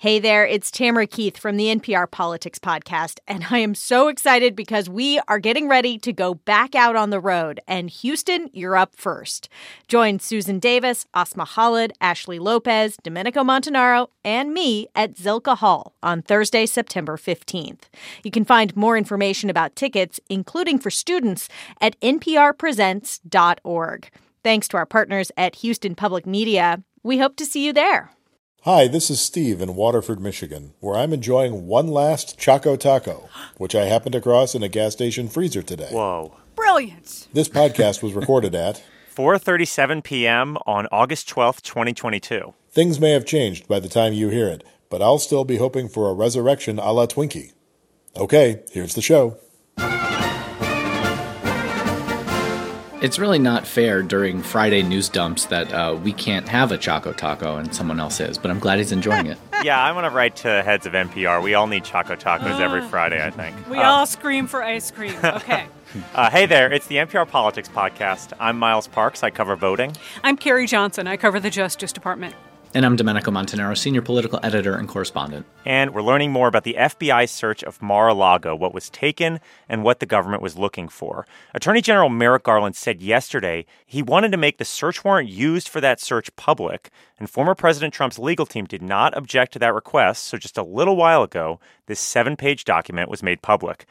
Hey there, it's Tamara Keith from the NPR Politics Podcast, and I am so excited because we are getting ready to go back out on the road. And Houston, you're up first. Join Susan Davis, Asma Khalid, Ashley Lopez, Domenico Montanaro, and me at Zilkha Hall on Thursday, September 15th. You can find more information about tickets, including for students, at nprpresents.org. Thanks to our partners at Houston Public Media. We hope to see you there. Hi, this is Steve in Waterford, Michigan, where I'm enjoying one last Choco Taco, which I happened across in a gas station freezer today. Whoa. Brilliant. This podcast was recorded at 4:37 p.m. on August 12th, 2022. Things may have changed by the time you hear it, but I'll still be hoping for a resurrection a la Twinkie. Okay, here's the show. It's really not fair during Friday news dumps that uh, we can't have a Choco Taco and someone else is, but I'm glad he's enjoying it. yeah, I'm going to write to heads of NPR. We all need Choco Tacos every Friday, I think. We Uh, all scream for ice cream. Okay. uh, hey there, it's the NPR Politics Podcast. I'm Miles Parks. I cover voting. I'm Carrie Johnson. I cover the Justice Department. And I'm Domenico Montanaro, senior political editor and correspondent. And we're learning more about the FBI search of Mar a Lago, what was taken, and what the government was looking for. Attorney General Merrick Garland said yesterday he wanted to make the search warrant used for that search public, and former President Trump's legal team did not object to that request. So just a little while ago, this seven page document was made public.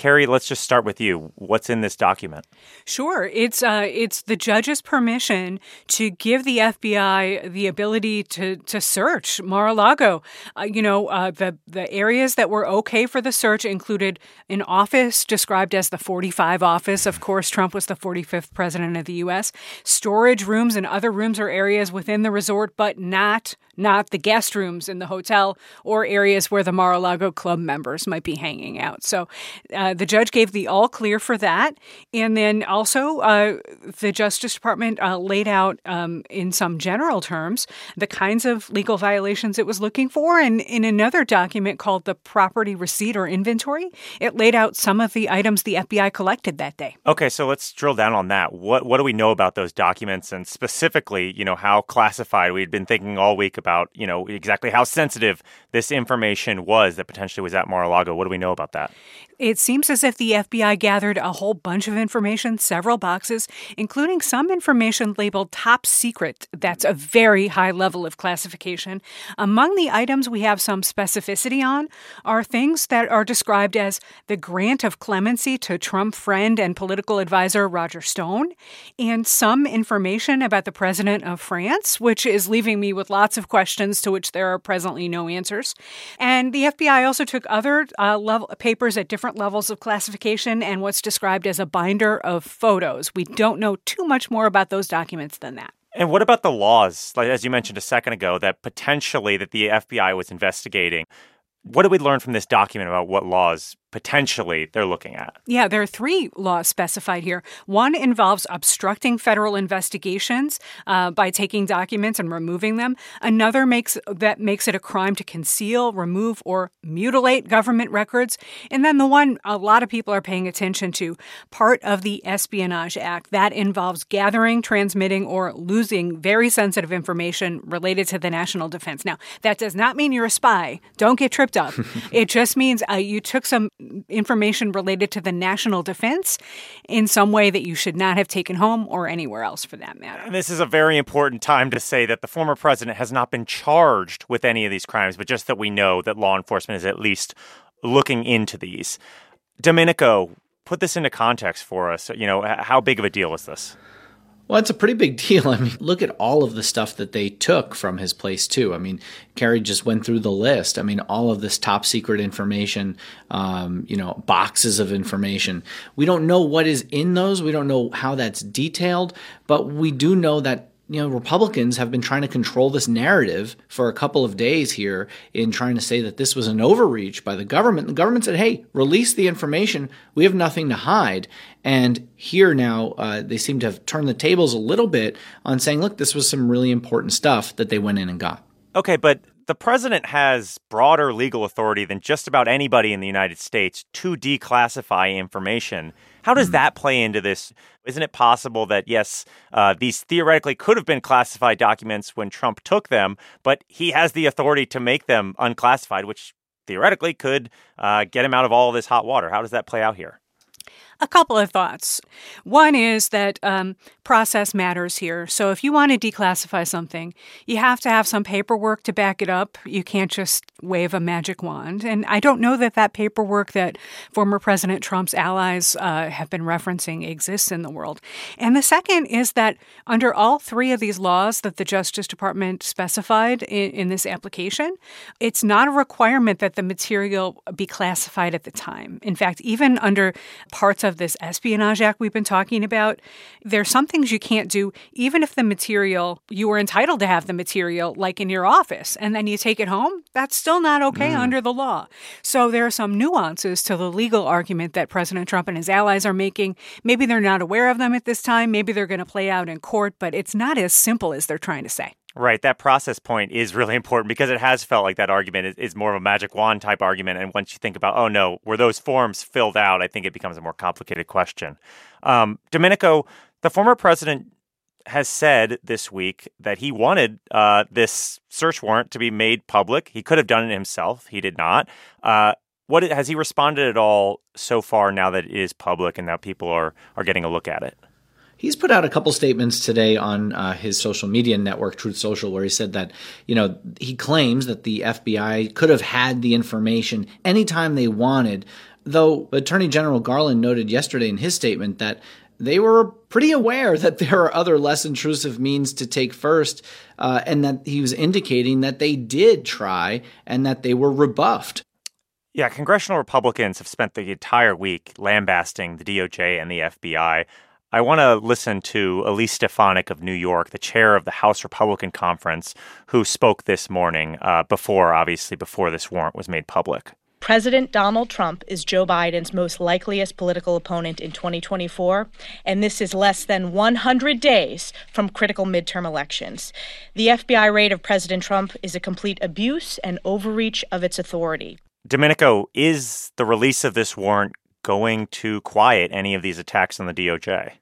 Carrie, let's just start with you. What's in this document? Sure, it's uh, it's the judge's permission to give the FBI the ability to to search Mar-a-Lago. Uh, you know, uh, the the areas that were okay for the search included an office described as the 45 office. Of course, Trump was the 45th president of the U.S. Storage rooms and other rooms or areas within the resort, but not not the guest rooms in the hotel or areas where the Mar-a-Lago club members might be hanging out. So uh, the judge gave the all clear for that. And then also, uh, the Justice Department uh, laid out um, in some general terms the kinds of legal violations it was looking for. And in another document called the Property Receipt or Inventory, it laid out some of the items the FBI collected that day. Okay, so let's drill down on that. What what do we know about those documents and specifically, you know, how classified? We'd been thinking all week about, you know, exactly how sensitive this information was that potentially was at Mar-a-Lago. What do we know about that? It seems as if the FBI gathered a whole bunch of information, several boxes, including some information labeled top secret. That's a very high level of classification. Among the items we have some specificity on are things that are described as the grant of clemency to Trump friend and political advisor Roger Stone, and some information about the president of France, which is leaving me with lots of questions to which there are presently no answers. And the FBI also took other uh, level papers at different levels of classification and what's described as a binder of photos. We don't know too much more about those documents than that. And what about the laws, like as you mentioned a second ago, that potentially that the FBI was investigating? What did we learn from this document about what laws potentially they're looking at? Yeah, there are three laws specified here. One involves obstructing federal investigations uh, by taking documents and removing them. Another makes that makes it a crime to conceal, remove, or mutilate government records. And then the one a lot of people are paying attention to, part of the Espionage Act, that involves gathering, transmitting, or losing very sensitive information related to the national defense. Now, that does not mean you're a spy. Don't get tripped up. it just means uh, you took some information related to the national defense in some way that you should not have taken home or anywhere else for that matter. And this is a very important time to say that the former president has not been charged with any of these crimes, but just that we know that law enforcement is at least looking into these. Domenico, put this into context for us. You know, how big of a deal is this? Well, it's a pretty big deal. I mean, look at all of the stuff that they took from his place, too. I mean, Carrie just went through the list. I mean, all of this top secret information, um, you know, boxes of information. We don't know what is in those. We don't know how that's detailed, but we do know that you know, Republicans have been trying to control this narrative for a couple of days here in trying to say that this was an overreach by the government. The government said, hey, release the information. We have nothing to hide. And here now, uh, they seem to have turned the tables a little bit on saying, look, this was some really important stuff that they went in and got. Okay, but the president has broader legal authority than just about anybody in the United States to declassify information. How does mm. that play into this? Isn't it possible that, yes, uh, these theoretically could have been classified documents when Trump took them, but he has the authority to make them unclassified, which theoretically could uh, get him out of all this hot water? How does that play out here? A couple of thoughts. One is that um, process matters here. So if you want to declassify something, you have to have some paperwork to back it up. You can't just wave a magic wand. And I don't know that that paperwork that former President Trump's allies uh, have been referencing exists in the world. And the second is that under all three of these laws that the Justice Department specified in, in this application, it's not a requirement that the material be classified at the time. In fact, even under parts of this Espionage Act we've been talking about, there's some things you can't do, even if the material, you were entitled to have the material like in your office, and then you take it home. That's still not okay mm. under the law. So there are some nuances to the legal argument that President Trump and his allies are making. Maybe they're not aware of them at this time. Maybe they're going to play out in court, but it's not as simple as they're trying to say. Right. That process point is really important because it has felt like that argument is, is, more of a magic wand type argument. And once you think about, oh no, were those forms filled out? I think it becomes a more complicated question. Um, Domenico, the former president has said this week that he wanted uh, this search warrant to be made public. He could have done it himself. He did not. Uh, what has he responded at all so far now that it is public and now people are are getting a look at it? He's put out a couple statements today on uh, his social media network, Truth Social, where he said that, you know, he claims that the FBI could have had the information anytime they wanted. Though Attorney General Garland noted yesterday in his statement that they were pretty aware that there are other less intrusive means to take first, uh, and that he was indicating that they did try and that they were rebuffed. Yeah, congressional Republicans have spent the entire week lambasting the DOJ and the FBI I want to listen to Elise Stefanik of New York, the chair of the House Republican Conference, who spoke this morning uh, before, obviously, before this warrant was made public. President Donald Trump is Joe Biden's most likeliest political opponent in 2024, and this is less than 100 days from critical midterm elections. The FBI raid of President Trump is a complete abuse and overreach of its authority. Domenico, is the release of this warrant going to quiet any of these attacks on the DOJ?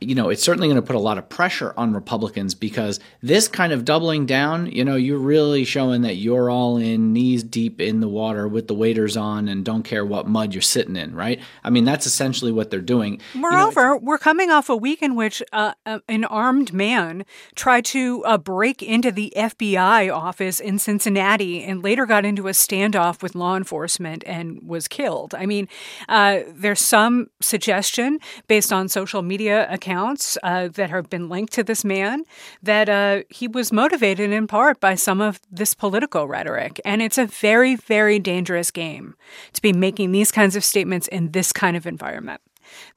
You know, it's certainly going to put a lot of pressure on Republicans because this kind of doubling down, you know, you're really showing that you're all in knees deep in the water with the waders on and don't care what mud you're sitting in, right? I mean, that's essentially what they're doing. Moreover, you know, we're coming off a week in which uh, uh, an armed man tried to uh, break into the FBI office in Cincinnati and later got into a standoff with law enforcement and was killed. I mean, uh, there's some suggestion based on social media accounts accounts uh, that have been linked to this man that uh, he was motivated in part by some of this political rhetoric. And it's a very, very dangerous game to be making these kinds of statements in this kind of environment.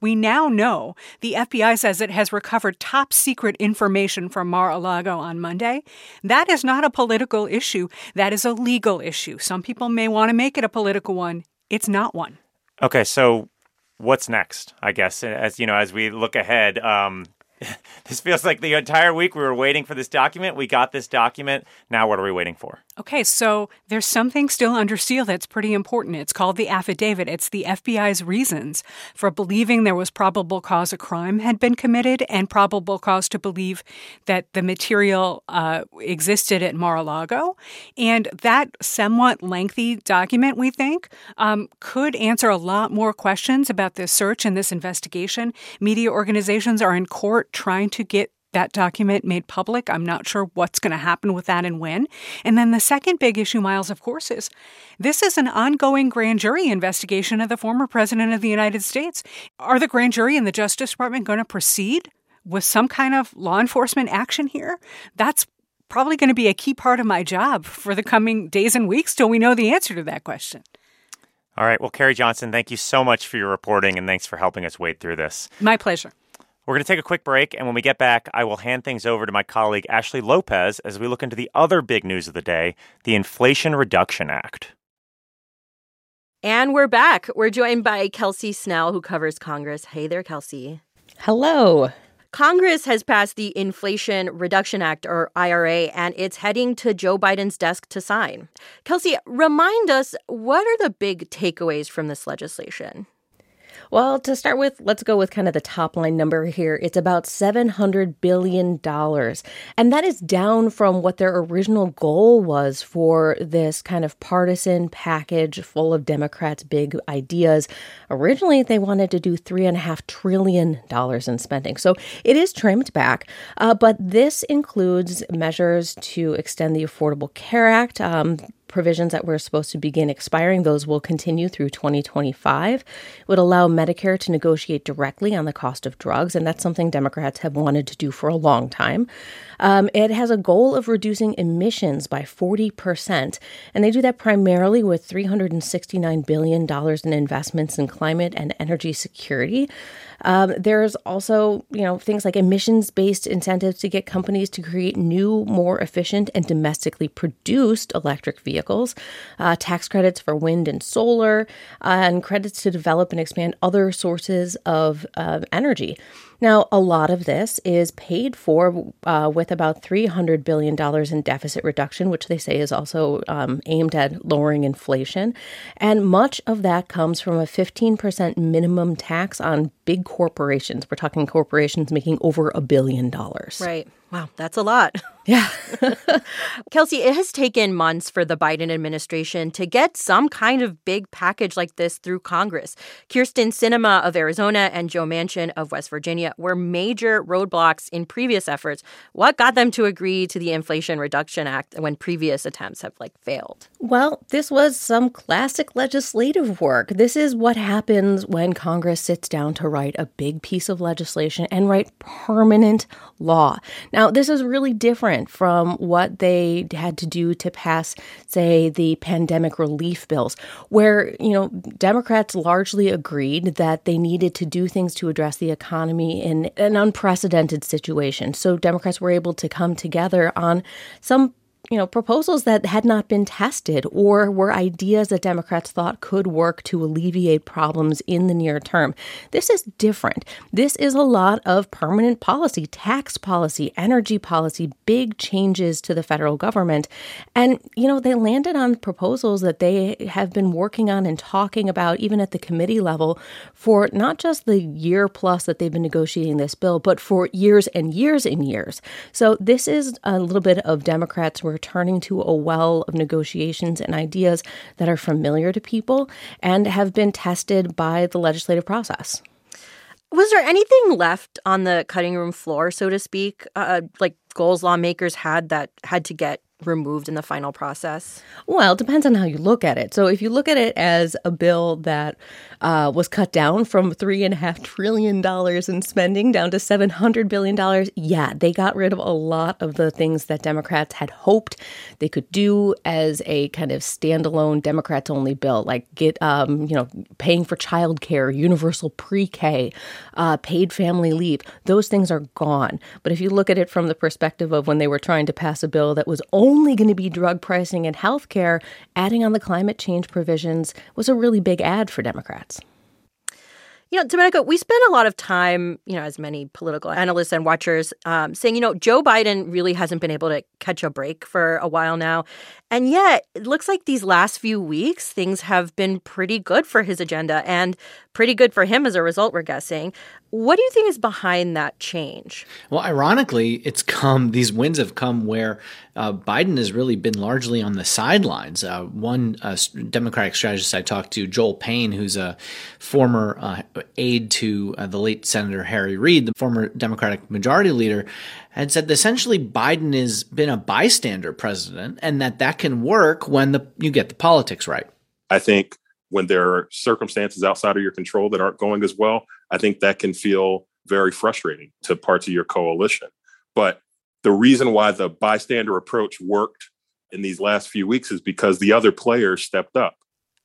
We now know the FBI says it has recovered top secret information from Mar a Lago on Monday. That is not a political issue, that is a legal issue. Some people may want to make it a political one. It's not one. Okay, so what's next? I guess as you know, as we look ahead, um, this feels like the entire week we were waiting for this document. We got this document. Now, what are we waiting for? Okay, so there's something still under seal that's pretty important. It's called the affidavit. It's the FBI's reasons for believing there was probable cause a crime had been committed and probable cause to believe that the material uh, existed at Mar a Lago. And that somewhat lengthy document, we think, um, could answer a lot more questions about this search and this investigation. Media organizations are in court trying to get that document made public. I'm not sure what's going to happen with that and when. And then the second big issue, Miles, of course, is this is an ongoing grand jury investigation of the former president of the United States. Are the grand jury and the Justice Department going to proceed with some kind of law enforcement action here? That's probably going to be a key part of my job for the coming days and weeks till we know the answer to that question. All right. Well, Carrie Johnson, thank you so much for your reporting and thanks for helping us wade through this. My pleasure. We're going to take a quick break, and when we get back, I will hand things over to my colleague Ashley Lopez as we look into the other big news of the day the Inflation Reduction Act. And we're back. We're joined by Kelsey Snell, who covers Congress. Hey there, Kelsey. Hello. Congress has passed the Inflation Reduction Act, or IRA, and it's heading to Joe Biden's desk to sign. Kelsey, remind us what are the big takeaways from this legislation? Well, to start with, let's go with kind of the top line number here. It's about $700 billion. And that is down from what their original goal was for this kind of partisan package full of Democrats' big ideas. Originally, they wanted to do $3.5 trillion in spending. So it is trimmed back. Uh, but this includes measures to extend the Affordable Care Act. Um, provisions that were supposed to begin expiring, those will continue through 2025. It would allow Medicare to negotiate directly on the cost of drugs, and that's something Democrats have wanted to do for a long time. Um, it has a goal of reducing emissions by 40%, and they do that primarily with $369 billion in investments in climate and energy security. Um, there's also, you know, things like emissions-based incentives to get companies to create new, more efficient, and domestically produced electric vehicles, uh, tax credits for wind and solar, uh, and credits to develop and expand other sources of energy. Now, a lot of this is paid for uh, with about $300 billion in deficit reduction, which they say is also um, aimed at lowering inflation. And much of that comes from a 15% minimum tax on big corporations. We're talking corporations making over a billion dollars. Right. Wow, that's a lot. Yeah. Kelsey, it has taken months for the Biden administration to get some kind of big package like this through Congress. Kyrsten Sinema of Arizona and Joe Manchin of West Virginia were major roadblocks in previous efforts. What got them to agree to the Inflation Reduction Act when previous attempts have like failed? Well, this was some classic legislative work. This is what happens when Congress sits down to write a big piece of legislation and write permanent law. Now, this is really different from what they had to do to pass, say, the pandemic relief bills, where, you know, Democrats largely agreed that they needed to do things to address the economy in an unprecedented situation. So Democrats were able to come together on some you know, proposals that had not been tested or were ideas that Democrats thought could work to alleviate problems in the near term. This is different. This is a lot of permanent policy, tax policy, energy policy, big changes to the federal government. And, you know, they landed on proposals that they have been working on and talking about, even at the committee level, for not just the year plus that they've been negotiating this bill, but for years and years and years. So this is a little bit of Democrats returning to a well of negotiations and ideas that are familiar to people and have been tested by the legislative process. Was there anything left on the cutting room floor, so to speak, uh, like goals lawmakers had that had to get removed in the final process? Well, it depends on how you look at it. So, if you look at it as a bill that uh, was cut down from $3.5 trillion in spending down to $700 billion, yeah, they got rid of a lot of the things that Democrats had hoped they could do as a kind of standalone Democrats only bill, like get, um, you know, paying for childcare, universal pre K, uh, paid family leave. Those things are gone. But if you look at it from the perspective of when they were trying to pass a bill that was only only going to be drug pricing and health care, adding on the climate change provisions was a really big ad for Democrats. You know, Domenico, we spend a lot of time, you know, as many political analysts and watchers, um, saying, you know, Joe Biden really hasn't been able to catch a break for a while now. And yet, it looks like these last few weeks, things have been pretty good for his agenda and pretty good for him as a result, we're guessing. What do you think is behind that change? Well, ironically, it's come, these wins have come where uh, Biden has really been largely on the sidelines. Uh, one uh, Democratic strategist I talked to, Joel Payne, who's a former uh, aide to uh, the late Senator Harry Reid, the former Democratic majority leader, had said that essentially Biden has been a bystander president and that that can work when the, you get the politics right. I think when there are circumstances outside of your control that aren't going as well, I think that can feel very frustrating to parts of your coalition. But the reason why the bystander approach worked in these last few weeks is because the other players stepped up.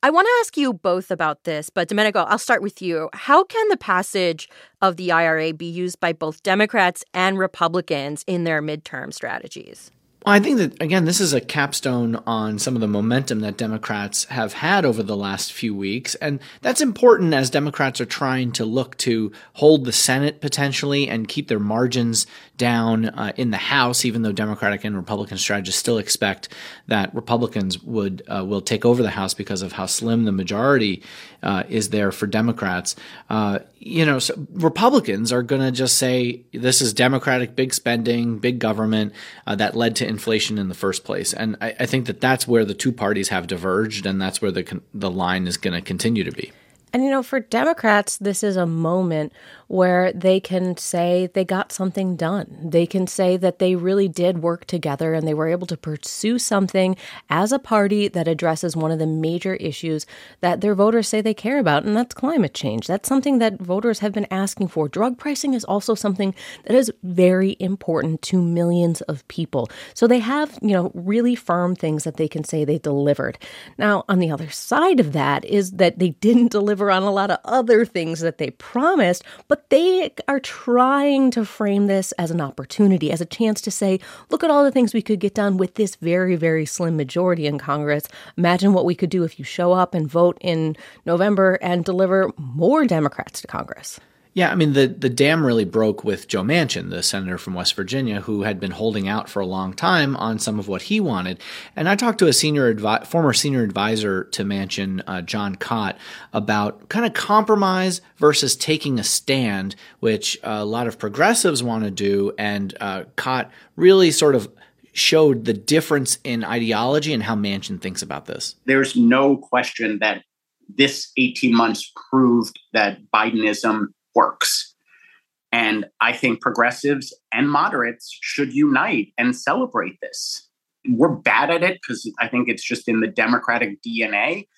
I want to ask you both about this, but Domenico, I'll start with you. How can the passage of the IRA be used by both Democrats and Republicans in their midterm strategies? I think that, again, this is a capstone on some of the momentum that Democrats have had over the last few weeks. And that's important as Democrats are trying to look to hold the Senate potentially and keep their margins down uh, in the House, even though Democratic and Republican strategists still expect that Republicans would uh, will take over the House because of how slim the majority uh, is there for Democrats. Uh, you know, so Republicans are going to just say this is Democratic big spending, big government uh, that led to inflation in the first place, and I, I think that that's where the two parties have diverged, and that's where the the line is going to continue to be. And you know, for Democrats, this is a moment where they can say they got something done. They can say that they really did work together and they were able to pursue something as a party that addresses one of the major issues that their voters say they care about, and that's climate change. That's something that voters have been asking for. Drug pricing is also something that is very important to millions of people. So they have, you know, really firm things that they can say they delivered. Now, on the other side of that is that they didn't deliver on a lot of other things that they promised, but but they are trying to frame this as an opportunity, as a chance to say, look at all the things we could get done with this very, very slim majority in Congress. Imagine what we could do if you show up and vote in November and deliver more Democrats to Congress. Yeah, I mean the the dam really broke with Joe Manchin, the senator from West Virginia, who had been holding out for a long time on some of what he wanted. And I talked to a senior advi- former senior advisor to Manchin, uh, John Kott, about kind of compromise versus taking a stand, which a lot of progressives want to do. And uh, Kott really sort of showed the difference in ideology and how Manchin thinks about this. There's no question that this 18 months proved that Bidenism works. And I think progressives and moderates should unite and celebrate this. We're bad at it because I think it's just in the Democratic DNA.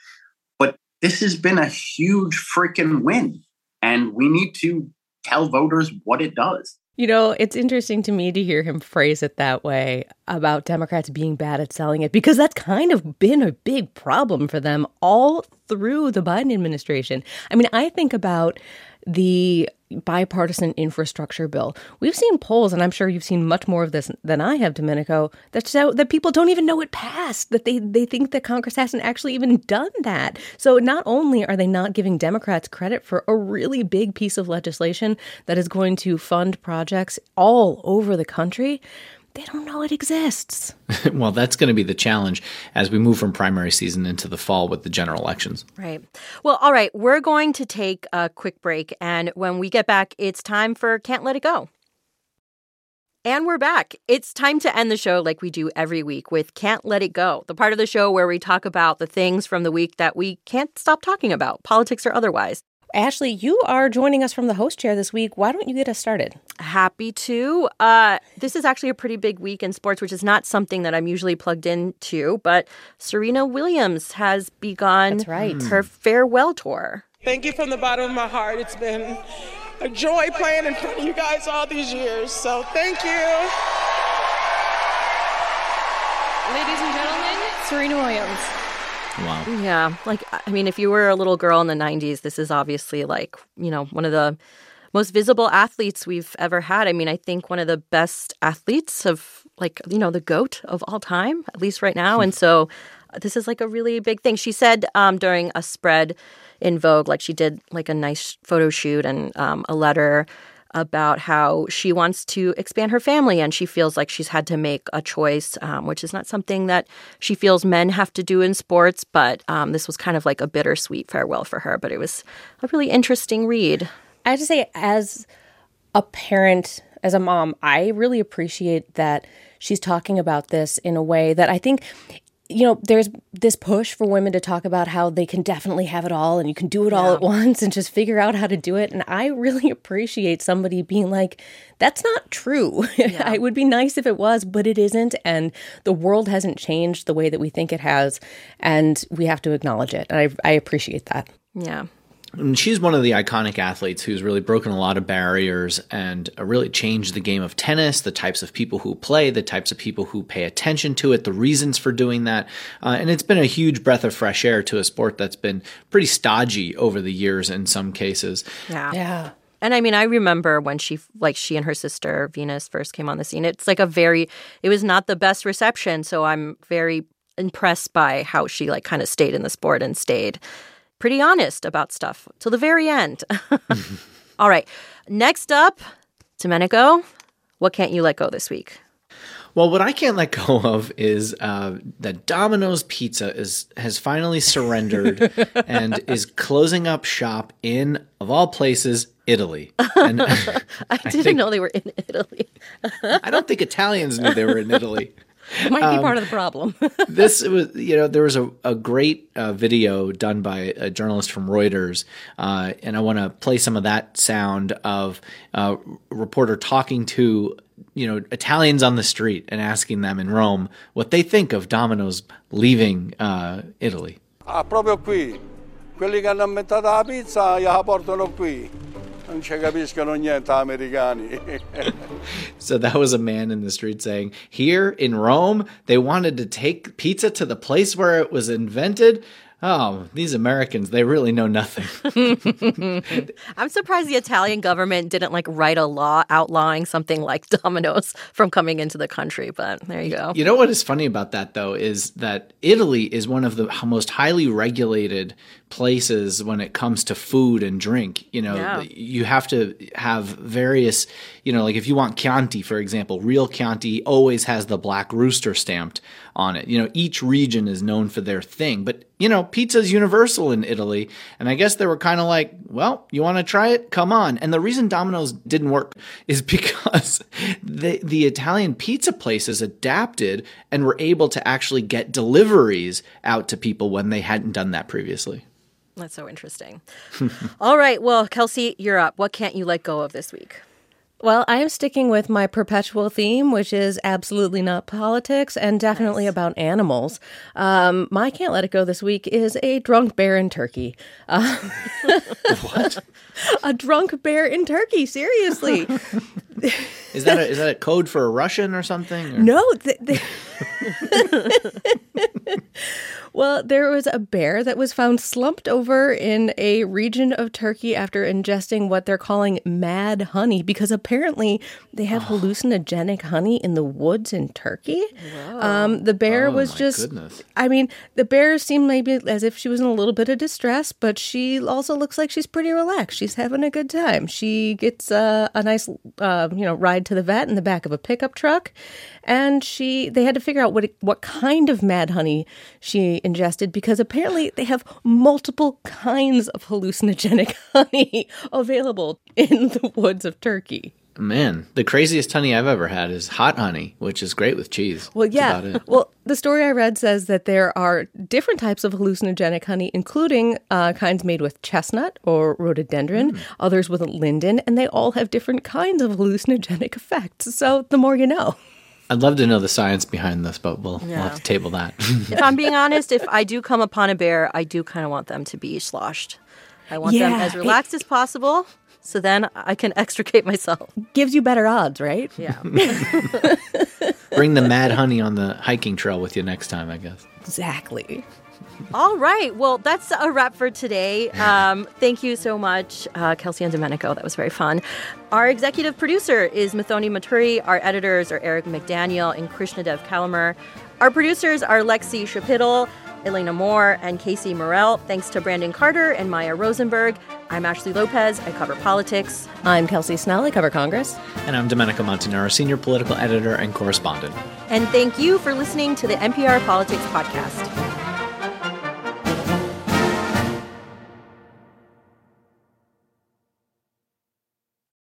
But this has been a huge freaking win. And we need to tell voters what it does. You know, it's interesting to me to hear him phrase it that way about Democrats being bad at selling it because that's kind of been a big problem for them all through the Biden administration. I mean, I think about the bipartisan infrastructure bill. We've seen polls, and I'm sure you've seen much more of this than I have, Domenico, that show that people don't even know it passed, that they, they think that Congress hasn't actually even done that. So not only are they not giving Democrats credit for a really big piece of legislation that is going to fund projects all over the country, they don't know it exists. well, that's going to be the challenge as we move from primary season into the fall with the general elections. Right. Well, all right. We're going to take a quick break. And when we get back, it's time for Can't Let It Go. And we're back. It's time to end the show like we do every week with Can't Let It Go, the part of the show where we talk about the things from the week that we can't stop talking about, politics or otherwise. Ashley, you are joining us from the host chair this week. Why don't you get us started? Happy to. Uh, this is actually a pretty big week in sports, which is not something that I'm usually plugged into, but Serena Williams has begun That's right. her farewell tour. Thank you from the bottom of my heart. It's been a joy playing in front of you guys all these years. So thank you. Ladies and gentlemen, Serena Williams. Wow. Yeah. Like, I mean, if you were a little girl in the 90s, this is obviously like, you know, one of the most visible athletes we've ever had. I mean, I think one of the best athletes of like, you know, the GOAT of all time, at least right now. and so uh, this is like a really big thing. She said um, during a spread in Vogue, like she did like a nice photo shoot and um, a letter about how she wants to expand her family and she feels like she's had to make a choice, um, which is not something that she feels men have to do in sports. But um, this was kind of like a bittersweet farewell for her. But it was a really interesting read. I have to say, as a parent, as a mom, I really appreciate that she's talking about this in a way that I think you know, there's this push for women to talk about how they can definitely have it all and you can do it yeah. all at once and just figure out how to do it. And I really appreciate somebody being like, that's not true. Yeah. it would be nice if it was, but it isn't. And the world hasn't changed the way that we think it has. And we have to acknowledge it. And I, I appreciate that. Yeah. And she's one of the iconic athletes who's really broken a lot of barriers and uh, really changed the game of tennis, the types of people who play, the types of people who pay attention to it, the reasons for doing that. Uh, and it's been a huge breath of fresh air to a sport that's been pretty stodgy over the years in some cases. Yeah. Yeah. And I mean, I remember when she, like, she and her sister Venus first came on the scene. It's like a very, it was not the best reception. So I'm very impressed by how she, like, kind of stayed in the sport and stayed pretty honest about stuff till the very end. All right. Next up, Domenico, what can't you let go this week? Well, what I can't let go of is uh, that Domino's Pizza is has finally surrendered and is closing up shop in, of all places, Italy. And I didn't think- know they were in Italy. I don't think Italians knew they were in Italy. Might be part of the problem. this was, you know, there was a, a great uh, video done by a journalist from Reuters, uh, and I want to play some of that sound of uh, a reporter talking to, you know, Italians on the street and asking them in Rome what they think of Domino's leaving uh, Italy. Ah, proprio qui. Quelli che hanno inventato la pizza la portano qui. Non ci capiscono niente americani. So that was a man in the street saying, Here in Rome, they wanted to take pizza to the place where it was invented. Oh, these Americans, they really know nothing. I'm surprised the Italian government didn't like write a law outlawing something like Domino's from coming into the country, but there you go. You know what is funny about that, though, is that Italy is one of the most highly regulated places when it comes to food and drink. You know, Yeah. you have to have various, you know, like if you want Chianti, for example, real Chianti always has the black rooster stamped on it. You know, each region is known for their thing, but you know, pizza's universal in Italy. And I guess they were kind of like, well, you want to try it? Come on. And the reason Domino's didn't work is because the, the Italian pizza places adapted and were able to actually get deliveries out to people when they hadn't done that previously. That's so interesting. All right, well, Kelsey, you're up. What can't you let go of this week? Well, I am sticking with my perpetual theme, which is absolutely not politics and definitely about animals. Um, my can't let it go this week is a drunk bear in Turkey. Uh, what? A drunk bear in Turkey? Seriously? Is that a, is that a code for a Russian or something? or- No. Th- th- well, there was a bear that was found slumped over in a region of Turkey after ingesting what they're calling mad honey because apparently they have hallucinogenic honey in the woods in Turkey. Um, the bear Oh, was my just. goodness. I mean, the bear seemed maybe as if she was in a little bit of distress, but she also looks like she's pretty relaxed. She's having a good time. She gets uh, a nice, uh, you know, ride to the vet in the back of a pickup truck, and she they had to figure out what what kind of mad honey she ingested because apparently they have multiple kinds of hallucinogenic honey available in the woods of Turkey. Man, the craziest honey I've ever had is hot honey, which is great with cheese. Well, yeah. Well, the story I read says that there are different types of hallucinogenic honey, including uh, kinds made with chestnut or rhododendron, others with linden, and they all have different kinds of hallucinogenic effects. So the more you know. I'd love to know the science behind this, but we'll, we'll have to table that. if I'm being honest, if I do come upon a bear, I do kind of want them to be sloshed. I want them Yeah, as it- relaxed as possible, so then I can extricate myself. Gives you better odds, right? Yeah. Bring the mad honey on the hiking trail with you next time, I guess. Exactly. All right. Well, that's a wrap for today. Um, thank you so much, uh, Kelsey and Domenico. That was very fun. Our executive producer is Muthoni Muturi. Our editors are Eric McDaniel and Krishnadev Calamur. Our producers are Lexie Schapitl, Elena Moore, and Casey Morell. Thanks to Brandon Carter and Maya Rosenberg. I'm Ashley Lopez. I cover politics. I'm Kelsey Snell. I cover Congress. And I'm Domenico Montanaro, senior political editor and correspondent. And thank you for listening to the NPR Politics Podcast.